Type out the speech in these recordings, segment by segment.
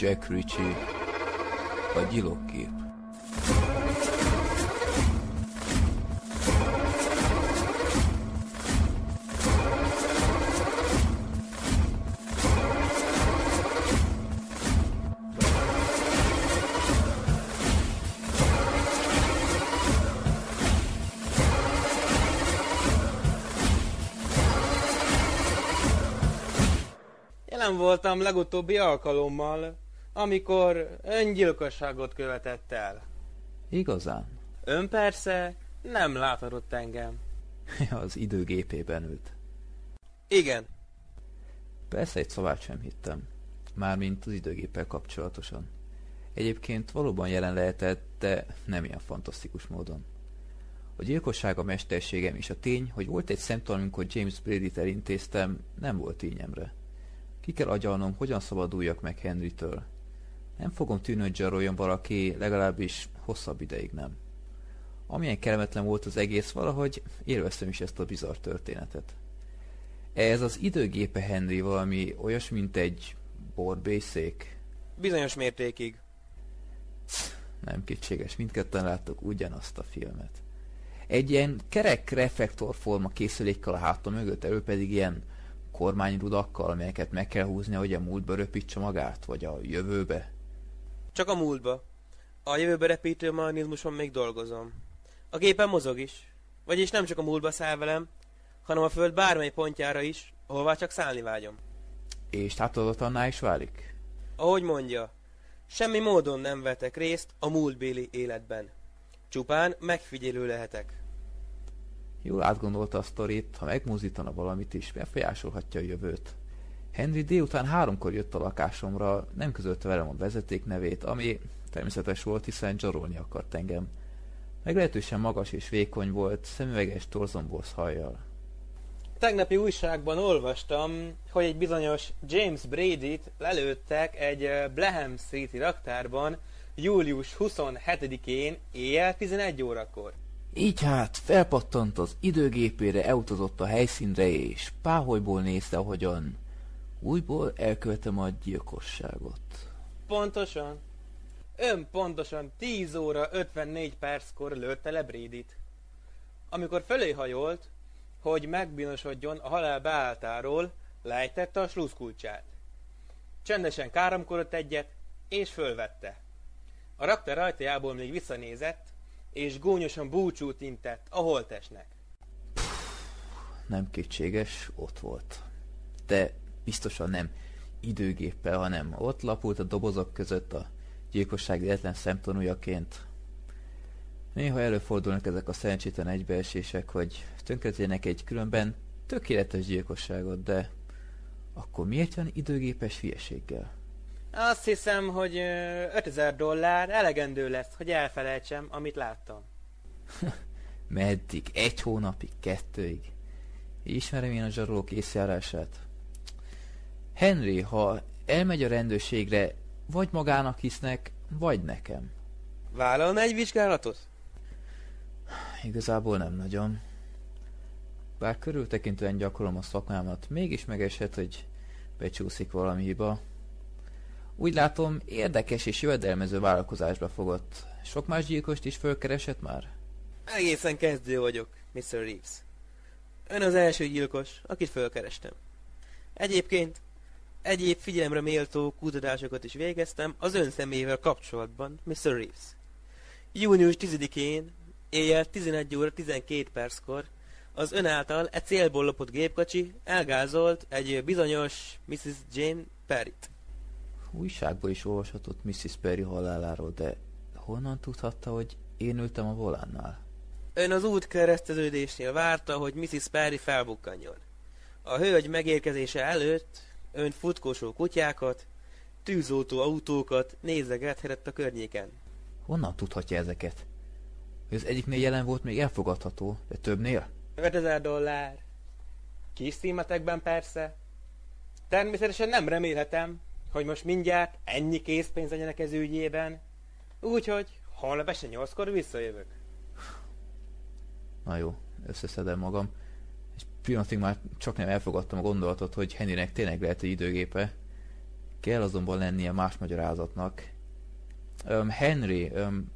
Jack Ritchie, a gyilokgép. Jelen voltam legutóbbi alkalommal, amikor öngyilkosságot követett el. Igazán? Ön persze nem láthatott engem. az időgépében ült. Igen. Persze egy szavát sem hittem. Mármint az időgéppel kapcsolatosan. Egyébként valóban jelen lehetett, de nem ilyen fantasztikus módon. A gyilkosság a mesterségem és a tény, hogy volt egy szemtanú, amikor James Brady-t elintéztem, nem volt tényemre. Ki kell agyalnom, hogyan szabaduljak meg Henrytől. Nem fogom tűnni, hogy zsaroljon valaki, legalábbis hosszabb ideig nem. Amilyen kellemetlen volt az egész, valahogy élveztem is ezt a bizarr történetet. Ez az időgépe Henry valami olyas, mint egy borbészék. Bizonyos mértékig. Nem kétséges, mindketten láttuk ugyanazt a filmet. Egy ilyen kerek reflektorforma készülékkel a háta mögött, elő pedig ilyen kormányrudakkal, amelyeket meg kell húzni, hogy a múltba röpítse magát, vagy a jövőbe. Csak a múltba. A jövőbe repítő mechanizmuson még dolgozom. A gépen mozog is. Vagyis nem csak a múltba száll velem, hanem a föld bármely pontjára is, ahová csak szállni vágyom. És annál is válik? Ahogy mondja, semmi módon nem vetek részt a múltbéli életben. Csupán megfigyelő lehetek. Jól átgondolta a sztorit, ha megmozdítana valamit is, befolyásolhatja a jövőt. Henry délután háromkor jött a lakásomra, nem közölte velem a vezeték nevét, ami természetes volt, hiszen zsarolni akart engem. Meglehetősen magas és vékony volt, szemüveges torzombosz hajjal. Tegnapi újságban olvastam, hogy egy bizonyos James Brady-t lelőttek egy Blehem Street-i raktárban július 27-én éjjel 11 órakor. Így hát felpattant az időgépére, elutazott a helyszínre, és páholyból nézte, ahogyan újból elkövetem a gyilkosságot. Pontosan. Ön pontosan 10 óra 54 perckor lőtte le Brédit. Amikor fölé hajolt, hogy megbínosodjon a halál beálltáról, lejtette a sluszkulcsát. Csendesen káromkodott egyet, és fölvette. A raktár rajtajából még visszanézett, és gúnyosan búcsút intett a holtesnek. Nem kétséges, ott volt. De biztosan nem időgéppel, hanem ott lapult a dobozok között a gyilkosság egyetlen szemtanújaként. Néha előfordulnak ezek a szerencsétlen egybeesések, hogy tönkretjenek egy különben tökéletes gyilkosságot, de akkor miért jön időgépes hülyeséggel? Azt hiszem, hogy 5000 dollár elegendő lesz, hogy elfelejtsem, amit láttam. Meddig? Egy hónapig? Kettőig? Ismerem én a zsarolók észjárását. Henry, ha elmegy a rendőrségre, vagy magának hisznek, vagy nekem. Vállalna egy vizsgálatot? Igazából nem nagyon. Bár körültekintően gyakorlom a szakmámat, mégis megeshet, hogy becsúszik valami hiba. Úgy látom, érdekes és jövedelmező vállalkozásba fogott. Sok más gyilkost is fölkeresett már? Egészen kezdő vagyok, Mr. Reeves. Ön az első gyilkos, akit fölkerestem. Egyébként egyéb figyelemre méltó kutatásokat is végeztem az ön személyével kapcsolatban, Mr. Reeves. Június 10-én, éjjel 11 óra 12 perckor az ön által e célból lopott gépkocsi elgázolt egy bizonyos Mrs. Jane Perry-t. Újságból is olvashatott Mrs. Perry haláláról, de honnan tudhatta, hogy én ültem a volánnál? Ön az út kereszteződésnél várta, hogy Mrs. Perry felbukkanjon. A hölgy megérkezése előtt ön futkosó kutyákat, tűzoltó autókat nézegethetett a környéken. Honnan tudhatja ezeket? Hogy az egyiknél jelen volt még elfogadható, de többnél? 5000 dollár. Kis szímetekben persze. Természetesen nem remélhetem, hogy most mindjárt ennyi készpénz legyen a kezügyében. Úgyhogy holnap este nyolckor visszajövök. Na jó, összeszedem magam. Pillanatig már csak nem elfogadtam a gondolatot, hogy Henrynek tényleg lehet egy időgépe. Kell azonban lennie más magyarázatnak. Um, Henry, um,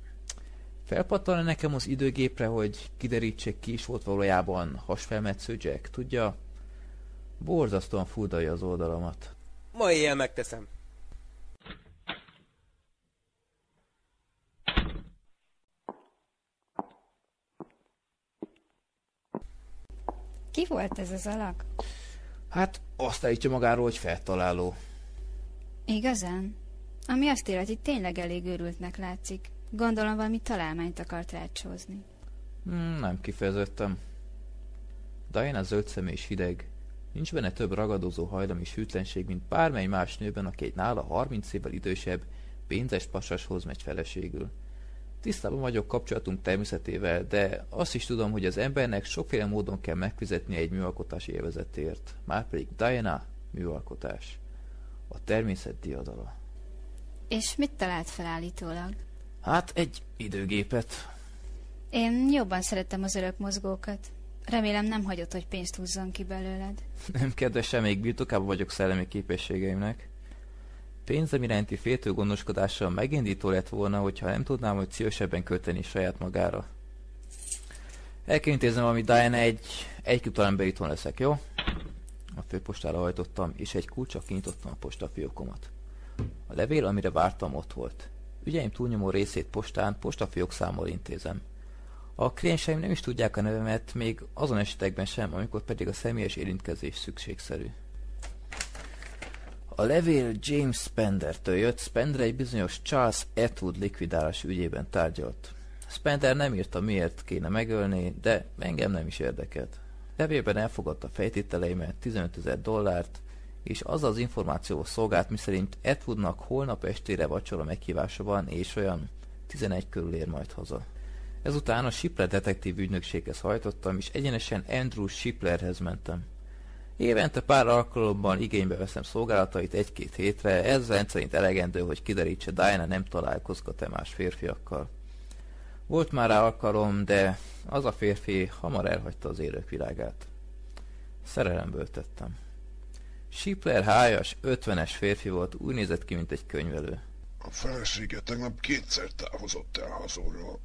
felpattanna nekem az időgépre, hogy kiderítsék ki is volt valójában hasfelmetsző Jack, tudja? Borzasztóan furdalja az oldalamat. Ma éjjel megteszem. Ki volt ez az alak? Hát azt állítja magáról, hogy feltaláló. Igazán? Ami azt illeti, tényleg elég őrültnek látszik. Gondolom valami találmányt akart rácsózni. Hmm, nem kifejezettem. Diana zöld szemű és hideg. Nincs benne több ragadozó hajlam és hűtlenség, mint bármely más nőben, aki egy nála 30 évvel idősebb, pénzes pasashoz megy feleségül. Tisztában vagyok kapcsolatunk természetével, de azt is tudom, hogy az embernek sokféle módon kell megfizetnie egy műalkotási élvezetért. Márpedig Diana műalkotás. A természet diadala. És mit talált felállítólag? Hát egy időgépet. Én jobban szerettem az örök mozgókat. Remélem nem hagyott, hogy pénzt húzzon ki belőled. Nem kedvesen, még birtokában vagyok szellemi képességeimnek. Pénzem iránti féltő gondoskodással megindító lett volna, hogyha nem tudnám, hogy szívesebben költeni saját magára. El kell intéznem valami Diana egy, egy után bejutóan leszek, jó? A főpostára hajtottam, és egy kulcsa kinyitottam a postafiókomat. A levél, amire vártam, ott volt. Ügyeim túlnyomó részét postán, postafiók számmal intézem. A klienseim nem is tudják a nevemet, még azon esetekben sem, amikor pedig a személyes érintkezés szükségszerű. A levél James Spendertől jött, Spender egy bizonyos Charles Atwood likvidálás ügyében tárgyalt. Spender nem írta, miért kéne megölni, de engem nem is érdekelt. Levélben elfogadta fejtételeimet, 15 ezer dollárt, és az az információ szolgált, miszerint Atwoodnak holnap estére vacsora meghívása van, és olyan 11 körül ér majd haza. Ezután a Shipler detektív ügynökséghez hajtottam, és egyenesen Andrew Shiplerhez mentem. Évente pár alkalommal igénybe veszem szolgálatait egy-két hétre, ez rendszerint elegendő, hogy kiderítse Diana nem találkozgat-e más férfiakkal. Volt már rá alkalom, de az a férfi hamar elhagyta az élők világát. Szerelemből tettem. Shipler hájas, ötvenes férfi volt, úgy nézett ki, mint egy könyvelő. A felesége tegnap kétszer távozott el hazóról.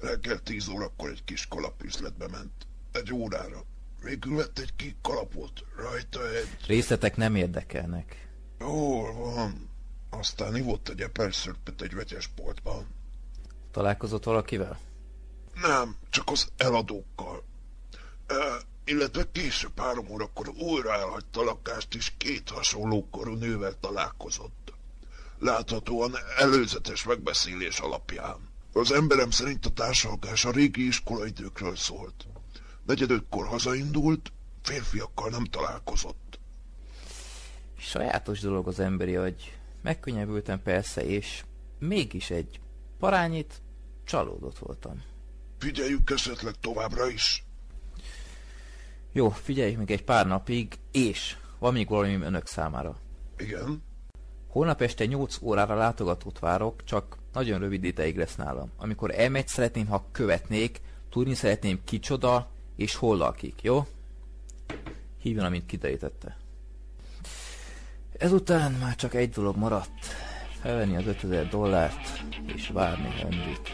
Reggel tíz órakor egy kis kalapüzletbe ment. Egy órára. Végül vett egy kék kalapot. Rajta egy... Részletek nem érdekelnek. Jól van. Aztán ivott egy eperszörpet egy vegyesboltban. Találkozott valakivel? Nem, csak az eladókkal. E, illetve később három órakor újra elhagyta a lakást, és két hasonló korú nővel találkozott. Láthatóan előzetes megbeszélés alapján. Az emberem szerint a társalgás a régi iskolaidőkről szólt. Negyedökkor hazaindult, férfiakkal nem találkozott. Sajátos dolog az emberi agy. Megkönnyebbültem persze, és mégis egy parányit csalódott voltam. Figyeljük esetleg továbbra is. Jó, figyeljük még egy pár napig, és van még valami önök számára. Igen? Holnap este 8 órára látogatót várok, csak nagyon rövid ideig lesz nálam. Amikor elmegy, szeretném, ha követnék, tudni szeretném kicsoda és hol lakik, jó? Hívjon, amint kiderítette. Ezután már csak egy dolog maradt. Felvenni az 5000 dollárt, és várni Henryt.